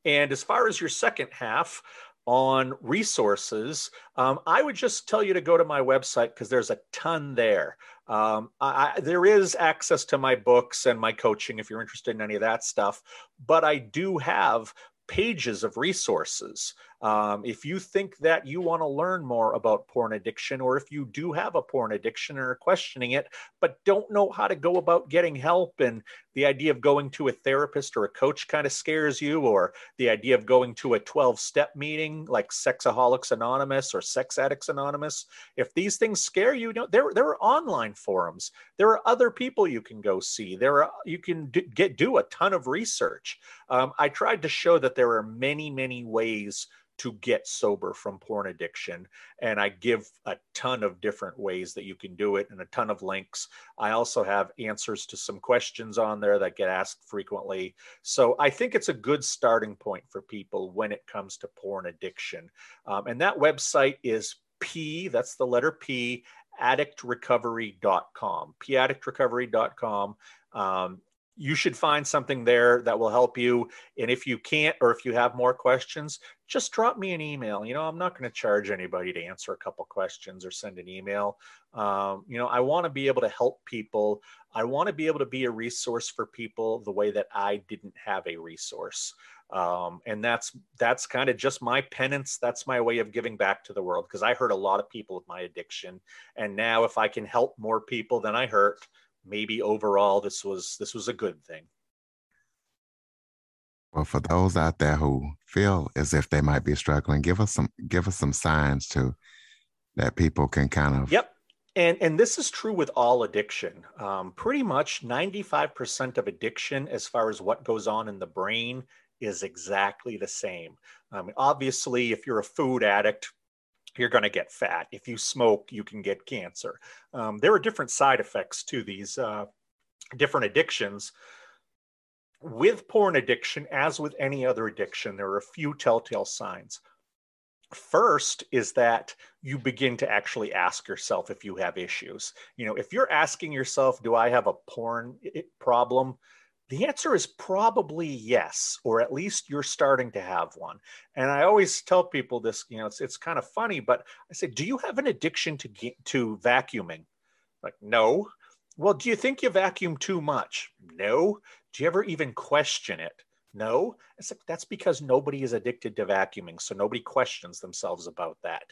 And as far as your second half, on resources, um, I would just tell you to go to my website because there's a ton there. Um, I, there is access to my books and my coaching if you're interested in any of that stuff, but I do have pages of resources. Um, if you think that you want to learn more about porn addiction, or if you do have a porn addiction or are questioning it, but don't know how to go about getting help, and the idea of going to a therapist or a coach kind of scares you, or the idea of going to a 12 step meeting like Sexaholics Anonymous or Sex Addicts Anonymous, if these things scare you, you know, there, there are online forums. There are other people you can go see. There are, you can do, get, do a ton of research. Um, I tried to show that there are many, many ways to get sober from porn addiction. And I give a ton of different ways that you can do it and a ton of links. I also have answers to some questions on there that get asked frequently. So I think it's a good starting point for people when it comes to porn addiction. Um, and that website is P, that's the letter P, addictrecovery.com, paddictrecovery.com. Um, you should find something there that will help you. And if you can't, or if you have more questions, just drop me an email. You know, I'm not going to charge anybody to answer a couple questions or send an email. Um, you know, I want to be able to help people. I want to be able to be a resource for people the way that I didn't have a resource. Um, and that's that's kind of just my penance. That's my way of giving back to the world because I hurt a lot of people with my addiction. And now, if I can help more people than I hurt, maybe overall this was this was a good thing. Well, for those out there who feel as if they might be struggling, give us some give us some signs to that people can kind of Yep. And and this is true with all addiction. Um, pretty much 95% of addiction, as far as what goes on in the brain, is exactly the same. Um, obviously, if you're a food addict, you're going to get fat. If you smoke, you can get cancer. Um, there are different side effects to these uh, different addictions. With porn addiction, as with any other addiction, there are a few telltale signs. First is that you begin to actually ask yourself if you have issues. You know, if you're asking yourself, do I have a porn problem? The answer is probably yes, or at least you're starting to have one. And I always tell people this, you know, it's, it's kind of funny, but I say, do you have an addiction to, to vacuuming? Like, no. Well, do you think you vacuum too much? No. Do you ever even question it? No, it's like that's because nobody is addicted to vacuuming, so nobody questions themselves about that.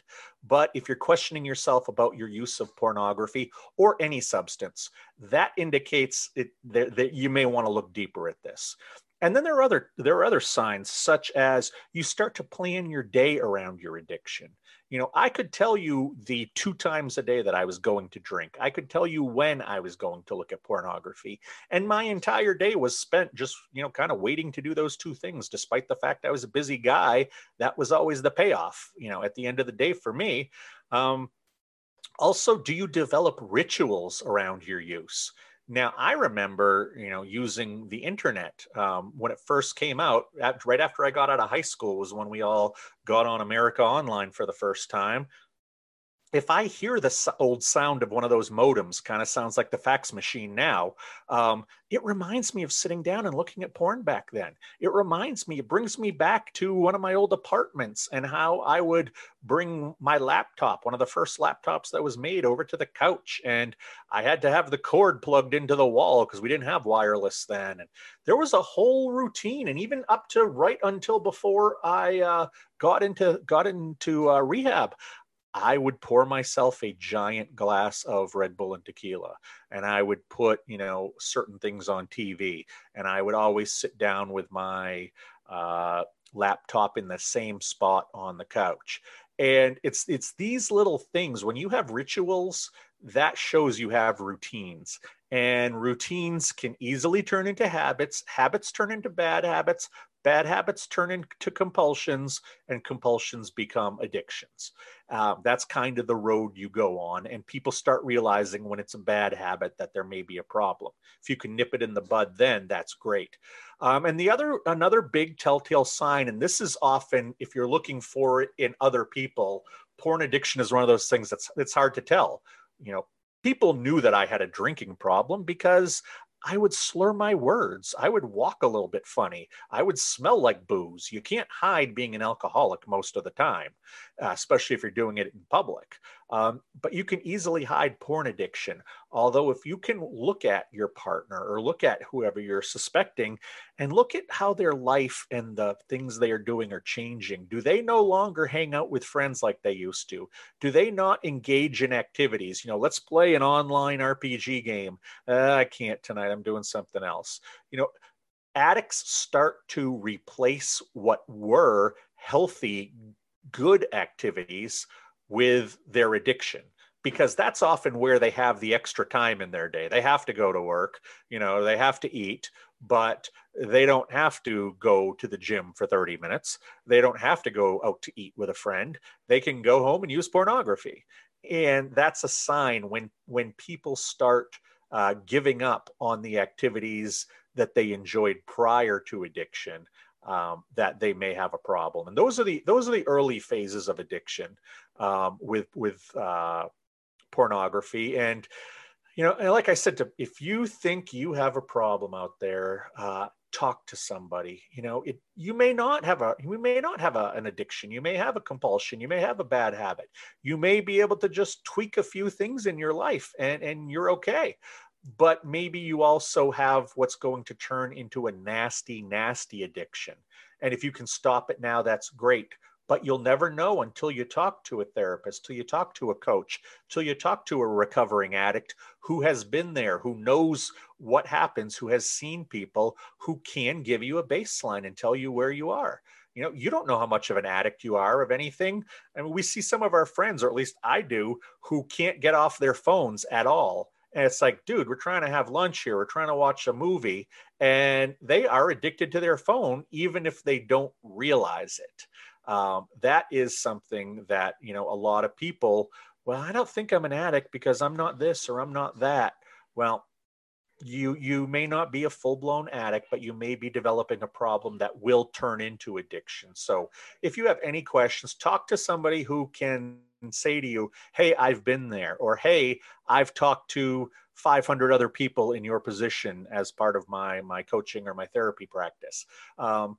But if you're questioning yourself about your use of pornography or any substance, that indicates it, that, that you may want to look deeper at this. And then there are other there are other signs such as you start to plan your day around your addiction. You know, I could tell you the two times a day that I was going to drink. I could tell you when I was going to look at pornography. And my entire day was spent just, you know, kind of waiting to do those two things despite the fact I was a busy guy. That was always the payoff, you know, at the end of the day for me. Um, also, do you develop rituals around your use? Now, I remember, you know, using the internet um, when it first came out. At, right after I got out of high school was when we all got on America Online for the first time if I hear the old sound of one of those modems, kind of sounds like the fax machine now, um, it reminds me of sitting down and looking at porn back then. It reminds me, it brings me back to one of my old apartments and how I would bring my laptop, one of the first laptops that was made, over to the couch. And I had to have the cord plugged into the wall because we didn't have wireless then. And there was a whole routine. And even up to right until before I uh, got into got into uh, rehab, I would pour myself a giant glass of Red Bull and tequila, and I would put, you know, certain things on TV, and I would always sit down with my uh, laptop in the same spot on the couch. And it's it's these little things when you have rituals that shows you have routines and routines can easily turn into habits habits turn into bad habits bad habits turn into compulsions and compulsions become addictions. Uh, that's kind of the road you go on and people start realizing when it's a bad habit that there may be a problem. If you can nip it in the bud then that's great. Um, and the other another big telltale sign and this is often if you're looking for it in other people porn addiction is one of those things that's it's hard to tell. You know people knew that i had a drinking problem because I would slur my words. I would walk a little bit funny. I would smell like booze. You can't hide being an alcoholic most of the time, uh, especially if you're doing it in public. Um, but you can easily hide porn addiction. Although, if you can look at your partner or look at whoever you're suspecting and look at how their life and the things they are doing are changing, do they no longer hang out with friends like they used to? Do they not engage in activities? You know, let's play an online RPG game. Uh, I can't tonight. I'm doing something else. You know, addicts start to replace what were healthy, good activities with their addiction because that's often where they have the extra time in their day. They have to go to work, you know, they have to eat, but they don't have to go to the gym for 30 minutes. They don't have to go out to eat with a friend. They can go home and use pornography. And that's a sign when when people start uh, giving up on the activities that they enjoyed prior to addiction um, that they may have a problem. And those are the those are the early phases of addiction um, with with uh, pornography. And you know, and like I said, to, if you think you have a problem out there, uh, talk to somebody. You know, it you may not have a you may not have a, an addiction. You may have a compulsion. You may have a bad habit. You may be able to just tweak a few things in your life, and and you're okay but maybe you also have what's going to turn into a nasty, nasty addiction. And if you can stop it now, that's great. But you'll never know until you talk to a therapist, till you talk to a coach, till you talk to a recovering addict who has been there, who knows what happens, who has seen people, who can give you a baseline and tell you where you are you know you don't know how much of an addict you are of anything I mean, we see some of our friends or at least i do who can't get off their phones at all and it's like, dude, we're trying to have lunch here. We're trying to watch a movie. And they are addicted to their phone, even if they don't realize it. Um, that is something that, you know, a lot of people, well, I don't think I'm an addict because I'm not this or I'm not that. Well, you you may not be a full-blown addict but you may be developing a problem that will turn into addiction so if you have any questions talk to somebody who can say to you, Hey, I've been there, or Hey, I've talked to 500 other people in your position as part of my, my coaching or my therapy practice. Um,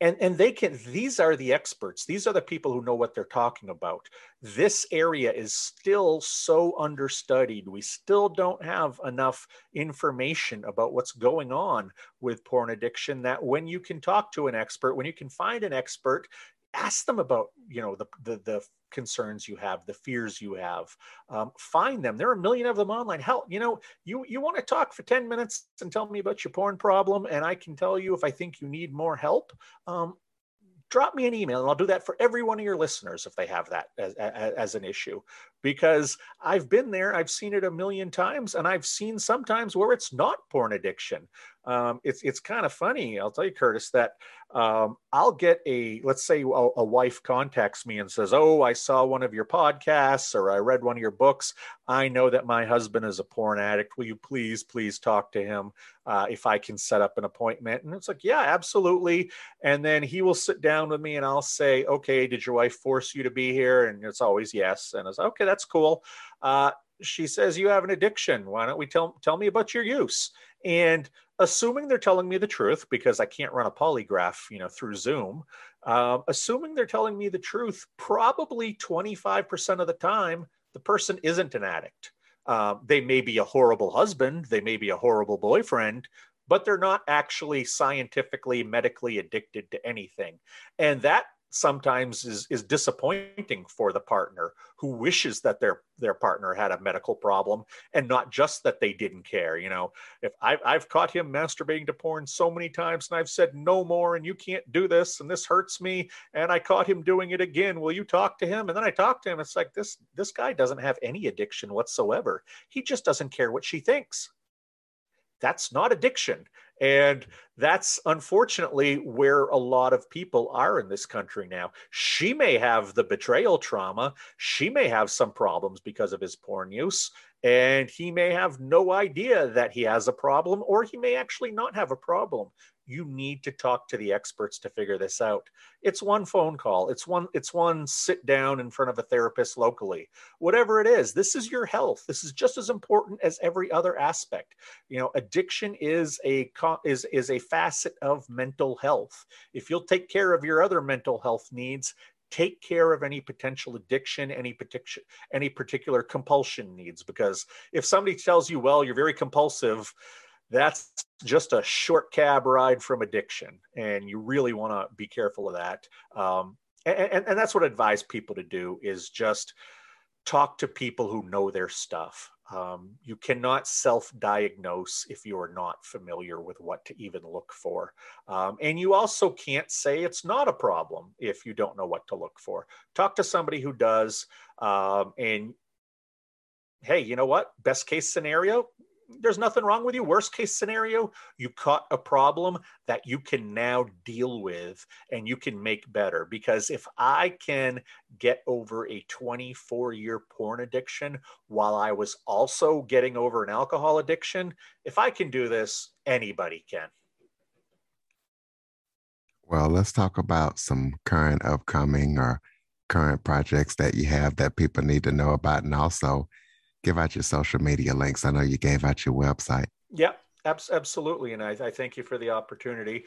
and, and they can, these are the experts. These are the people who know what they're talking about. This area is still so understudied. We still don't have enough information about what's going on with porn addiction that when you can talk to an expert, when you can find an expert, ask them about you know the, the the, concerns you have the fears you have. Um, find them. There are a million of them online. Hell you know you you want to talk for 10 minutes and tell me about your porn problem and i can tell you if i think you need more help um, drop me an email and I'll do that for every one of your listeners if they have that as, as, as, an issue because I've been there, I've seen it a million times, and I've seen sometimes where it's not porn addiction. Um, it's it's kind of funny. I'll tell you, Curtis, that um, I'll get a let's say a, a, wife contacts me and says, "Oh, I saw one of your podcasts or I read one of your books. I know that my husband is a porn addict. Will you please, please talk to him uh, if I can set up an appointment?" And it's like, "Yeah, absolutely." And then he will sit down with me and I'll say, "Okay, did your wife force you to be here?" And it's always yes. And it's okay, that's cool. Uh, she says you have an addiction. Why don't we tell tell me about your use? And assuming they're telling me the truth because I can't run a polygraph, you know, through Zoom. Um, assuming they're telling me the truth, probably 25% of the time, the person isn't an addict. Uh, they may be a horrible husband, they may be a horrible boyfriend, but they're not actually scientifically, medically addicted to anything. And that sometimes is, is disappointing for the partner who wishes that their their partner had a medical problem and not just that they didn't care you know? If I've, I've caught him masturbating to porn so many times and i've said no more and you can't do this and this hurts me and i caught him doing it again will you talk to him? And then i talk to him it's like this this guy doesn't have any addiction whatsoever. He just doesn't care what she thinks. That's not addiction and that's unfortunately where a lot of people are in this country now. She may have the betrayal trauma. She may have some problems because of his porn use. And he may have no idea that he has a problem, or he may actually not have a problem you need to talk to the experts to figure this out. It's one phone call. It's one it's one sit down in front of a therapist locally. Whatever it is this is your health. This is just as important as every other aspect. You know addiction is a is is a facet of mental health. If you'll take care of your other mental health needs take care of any potential addiction any particular any particular compulsion needs because if somebody tells you well you're very compulsive that's just a short cab ride from addiction and you really want to be careful of that. Um, and, and, that's what I advise people to do is just talk to people who know their stuff. Um, you cannot self-diagnose if you are not familiar with what to even look for. Um, and you also can't say it's not a problem if you don't know what to look for. Talk to somebody who does um, and hey you know what? Best case scenario there's nothing wrong with you. Worst case scenario, you caught a problem that you can now deal with and you can make better. Because if I can get over a 24 year porn addiction while I was also getting over an alcohol addiction, if I can do this, anybody can. Well, let's talk about some current upcoming or current projects that you have that people need to know about and also give out your social media links. I know you gave out your website. Yeah, absolutely. And I, I thank you for the opportunity.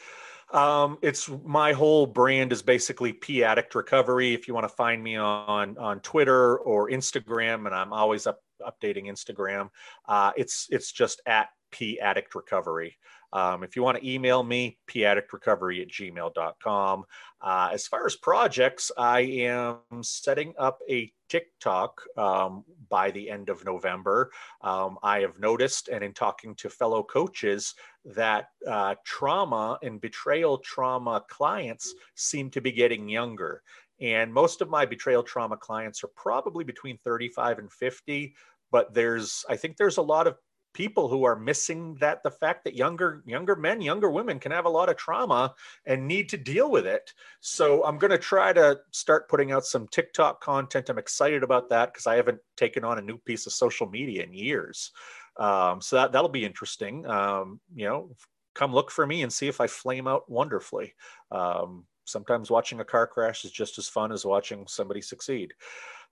Um, it's my whole brand is basically P Addict Recovery. If you want to find me on on Twitter or Instagram, and I'm always up, updating Instagram, uh, it's it's just at P Addict Recovery. Um, if you want to email me, paddictrecovery at gmail.com. Uh, as far as projects, I am setting up a TikTok um, by the end of November. Um, I have noticed, and in talking to fellow coaches, that uh, trauma and betrayal trauma clients seem to be getting younger. And most of my betrayal trauma clients are probably between 35 and 50 but there's i think there's a lot of people who are missing that the fact that younger younger men younger women can have a lot of trauma and need to deal with it. So i'm going to try to start putting out some tiktok content. I'm excited about that because i haven't taken on a new piece of social media in years. Um, so that that'll be interesting. Um, you know come look for me and see if i flame out wonderfully. Um, sometimes watching a car crash is just as fun as watching somebody succeed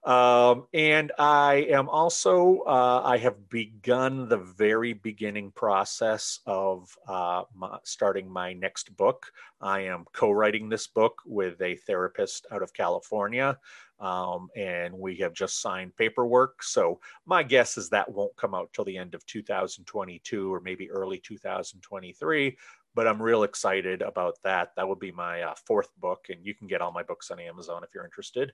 um, and I am also, uh, I have begun the very beginning process of uh, my, starting my next book. I am co writing this book with a therapist out of California. Um, and we have just signed paperwork. So my guess is that won't come out till the end of 2022 or maybe early 2023 but I'm real excited about that. That will be my uh, fourth book, and you can get all my books on Amazon if you're interested.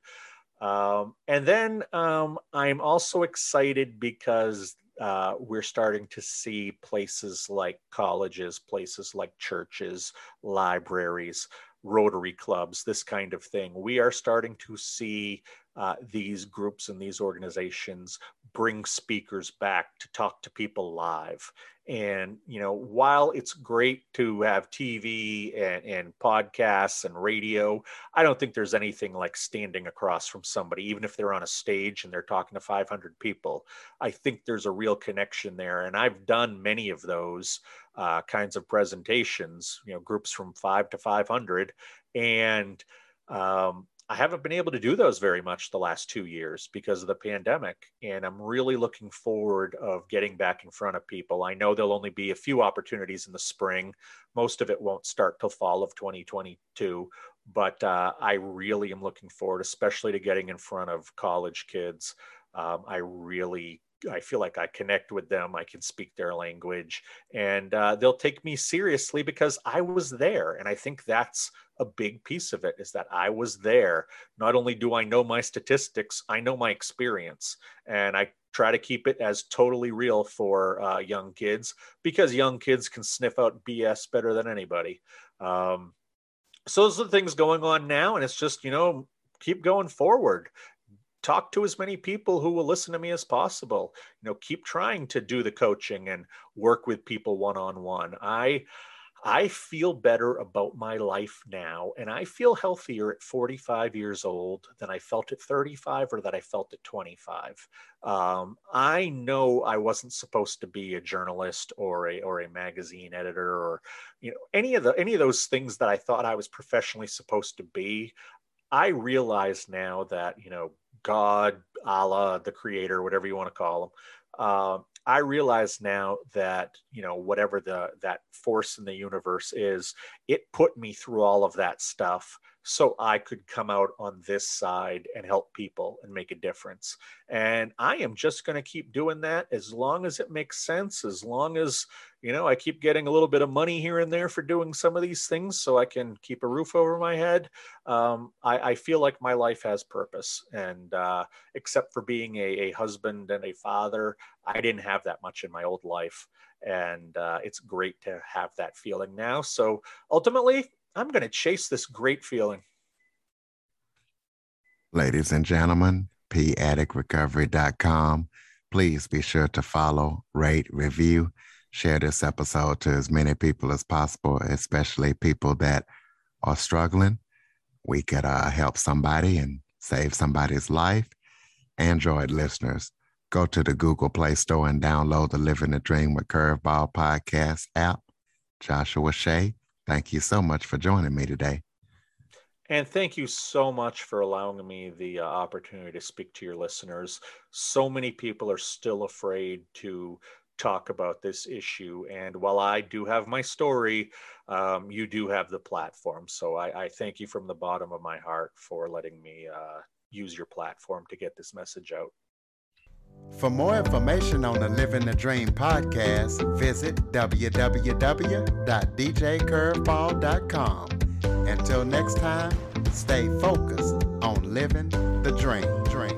Um, and then um, I'm also excited because uh, we're starting to see places like colleges, places like churches, libraries, Rotary clubs, this kind of thing. We are starting to see uh, these groups and these organizations bring speakers back to talk to people live. And, you know, while it's great to have TV and, and podcasts and radio, I don't think there's anything like standing across from somebody, even if they're on a stage and they're talking to 500 people. I think there's a real connection there. And I've done many of those uh, kinds of presentations, you know, groups from five to 500. And, um, I haven't been able to do those very much the last two years because of the pandemic, and I'm really looking forward of getting back in front of people. I know there'll only be a few opportunities in the spring. Most of it won't start till fall of 2022, but uh, I really am looking forward, especially to getting in front of college kids. Um, I really I feel like I connect with them. I can speak their language, and uh, they'll take me seriously because I was there. And I think that's a big piece of it is that I was there. Not only do I know my statistics, I know my experience, and I try to keep it as totally real for uh, young kids because young kids can sniff out BS better than anybody. Um, so those are the things going on now, and it's just you know keep going forward talk to as many people who will listen to me as possible you know keep trying to do the coaching and work with people one on one i I feel better about my life now, and I feel healthier at 45 years old than I felt at 35 or that I felt at 25. Um, I know I wasn't supposed to be a journalist or a or a magazine editor or you know any of the any of those things that I thought I was professionally supposed to be. I realize now that you know God, Allah, the Creator, whatever you want to call him, uh, I realize now that you know whatever the that force in the universe is, it put me through all of that stuff so I could come out on this side and help people and make a difference. And I am just going to keep doing that as long as it makes sense, as long as, you know, I keep getting a little bit of money here and there for doing some of these things so I can keep a roof over my head. Um, I, I, feel like my life has purpose. And uh, except for being a, a, husband and a father, I didn't have that much in my old life. And uh, it's great to have that feeling now. So ultimately, I'm going to chase this great feeling. Ladies and gentlemen, paddictrecovery.com. Please be sure to follow, rate, review, share this episode to as many people as possible, especially people that are struggling. We could uh, help somebody and save somebody's life. Android listeners, go to the Google Play Store and download the Living the Dream with Curveball podcast app. Joshua Shea, Thank you so much for joining me today. And thank you so much for allowing me the uh, opportunity to speak to your listeners. So many people are still afraid to talk about this issue. And while I do have my story, um, you do have the platform. So I, I, thank you from the bottom of my heart for letting me uh, use your platform to get this message out. For more information on the Living the Dream podcast, visit www.djcurveball.com. Until next time, stay focused on living the dream. dream.